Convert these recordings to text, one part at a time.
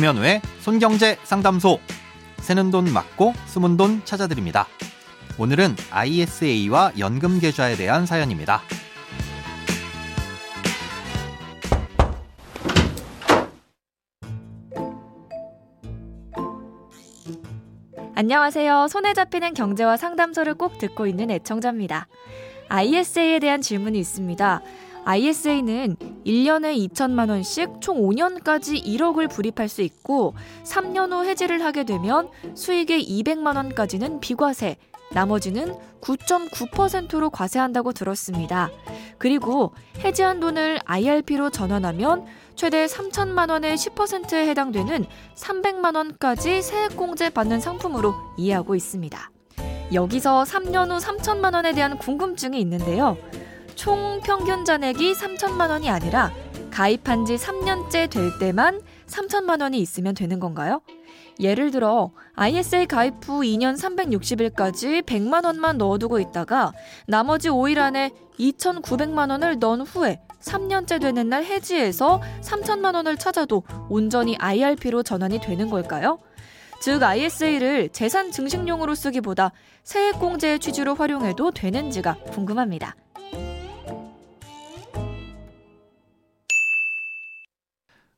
김현우의 손경제 상담소. 새는 돈 맞고 숨은 돈 찾아드립니다. 오늘은 ISA와 연금 계좌에 대한 사연입니다. 안녕하세요. 손에 잡히는 경제와 상담소를 꼭 듣고 있는 애청자입니다. ISA에 대한 질문이 있습니다. ISA는 1년에 2천만 원씩 총 5년까지 1억을 불입할 수 있고 3년 후 해지를 하게 되면 수익의 200만 원까지는 비과세, 나머지는 9.9%로 과세한다고 들었습니다. 그리고 해지한 돈을 IRP로 전환하면 최대 3천만 원의 10%에 해당되는 300만 원까지 세액공제 받는 상품으로 이해하고 있습니다. 여기서 3년 후 3천만 원에 대한 궁금증이 있는데요. 총 평균 잔액이 3천만 원이 아니라 가입한 지 3년째 될 때만 3천만 원이 있으면 되는 건가요? 예를 들어 ISA 가입 후 2년 360일까지 100만 원만 넣어두고 있다가 나머지 5일 안에 2,900만 원을 넣은 후에 3년째 되는 날 해지해서 3천만 원을 찾아도 온전히 IRP로 전환이 되는 걸까요? 즉 ISA를 재산 증식용으로 쓰기보다 세액공제의 취지로 활용해도 되는지가 궁금합니다.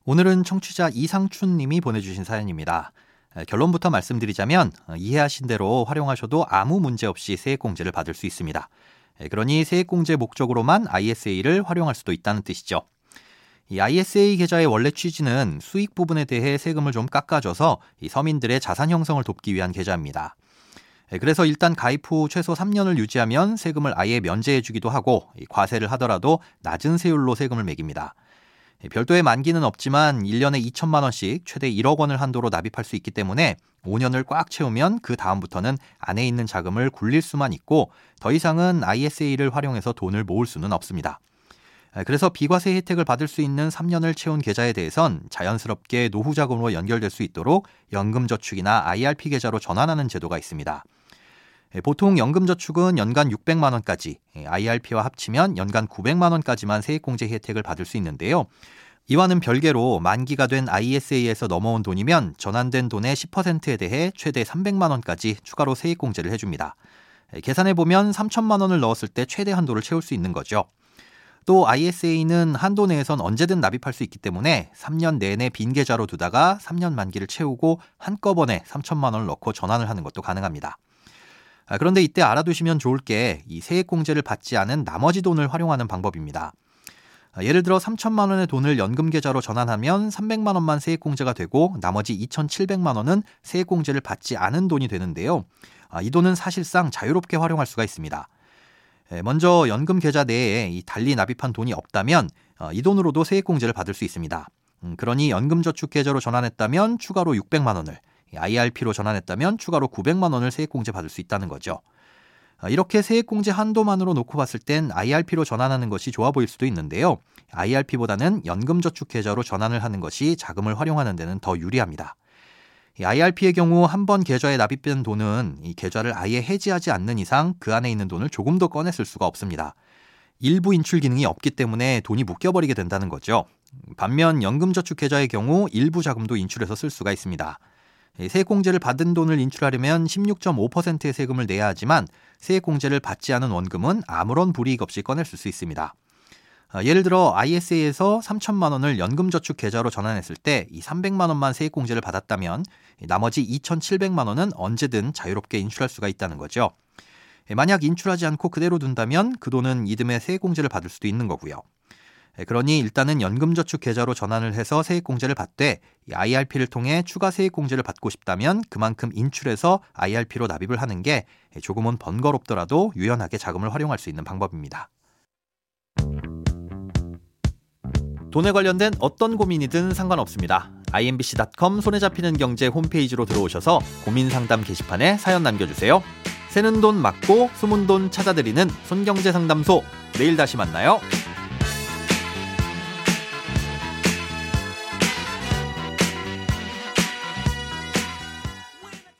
오늘은 청취자 이상춘 님이 보내주신 사연입니다. 결론부터 말씀드리자면 어, 이해하신 대로 활용하셔도 아무 문제 없이 세액공제를 받을 수 있습니다. 그러니 세액공제 목적으로만 ISA를 활용할 수도 있다는 뜻이죠. 이 ISA 계좌의 원래 취지는 수익 부분에 대해 세금을 좀 깎아줘서 이 서민들의 자산 형성을 돕기 위한 계좌입니다. 그래서 일단 가입 후 최소 3년을 유지하면 세금을 아예 면제해주기도 하고 과세를 하더라도 낮은 세율로 세금을 매깁니다. 별도의 만기는 없지만 1년에 2천만 원씩 최대 1억 원을 한도로 납입할 수 있기 때문에 5년을 꽉 채우면 그 다음부터는 안에 있는 자금을 굴릴 수만 있고 더 이상은 ISA를 활용해서 돈을 모을 수는 없습니다. 그래서 비과세 혜택을 받을 수 있는 3년을 채운 계좌에 대해선 자연스럽게 노후 자금으로 연결될 수 있도록 연금저축이나 IRP 계좌로 전환하는 제도가 있습니다. 보통 연금저축은 연간 600만 원까지, IRP와 합치면 연간 900만 원까지만 세액공제 혜택을 받을 수 있는데요. 이와는 별개로 만기가 된 ISA에서 넘어온 돈이면 전환된 돈의 10%에 대해 최대 300만 원까지 추가로 세액공제를 해줍니다. 계산해 보면 3천만 원을 넣었을 때 최대 한도를 채울 수 있는 거죠. 또 ISA는 한도 내에선 언제든 납입할 수 있기 때문에 3년 내내 빈 계좌로 두다가 3년 만기를 채우고 한꺼번에 3천만 원을 넣고 전환을 하는 것도 가능합니다. 아, 그런데 이때 알아두시면 좋을 게 이 세액공제를 받지 않은 나머지 돈을 활용하는 방법입니다. 아, 예를 들어 3천만 원의 돈을 연금 계좌로 전환하면 300만 원만 세액공제가 되고 나머지 2,700만 원은 세액공제를 받지 않은 돈이 되는데요. 아, 이 돈은 사실상 자유롭게 활용할 수가 있습니다. 먼저 연금 계좌 내에 달리 납입한 돈이 없다면 어, 이 돈으로도 세액공제를 받을 수 있습니다. 음, 그러니 연금저축 계좌로 전환했다면 추가로 600만 원을, IRP로 전환했다면 추가로 900만 원을 세액공제 받을 수 있다는 거죠. 아, 이렇게 세액공제 한도만으로 놓고 봤을 땐 IRP로 전환하는 것이 좋아 보일 수도 있는데요. IRP보다는 연금저축 계좌로 전환을 하는 것이 자금을 활용하는 데는 더 유리합니다. IRP의 경우 한 번 계좌에 납입된 돈은 이 계좌를 아예 해지하지 않는 이상 그 안에 있는 돈을 조금 더쓸 수가 없습니다. 일부 인출 기능이 없기 때문에 돈이 묶여버리게 된다는 거죠. 반면 연금저축 계좌의 경우 일부 자금도 인출해서 쓸 수가 있습니다. 세액공제를 받은 돈을 인출하려면 16.5%의 세금을 내야 하지만 세액공제를 받지 않은 원금은 아무런 불이익 없이 꺼낼 수 있습니다. 아, 예를 들어 ISA에서 3천만 원을 연금저축 계좌로 전환했을 때 이 300만 원만 세액공제를 받았다면 나머지 2,700만 원은 언제든 자유롭게 인출할 수가 있다는 거죠. 만약 인출하지 않고 그대로 둔다면 그 돈은 이듬해 세액공제를 받을 수도 있는 거고요. 예, 그러니 일단은 연금저축 계좌로 전환을 해서 세액공제를 받되 IRP를 통해 추가 세액공제를 받고 싶다면 그만큼 인출해서 IRP로 납입을 하는 게 조금은 번거롭더라도 유연하게 자금을 활용할 수 있는 방법입니다. 돈에 관련된 어떤 고민이든 상관없습니다. imbc.com 손에 잡히는 경제 홈페이지로 들어오셔서 고민 상담 게시판에 사연 남겨주세요. 새는 돈 맞고 숨은 돈 찾아드리는 손경제 상담소. 내일 다시 만나요.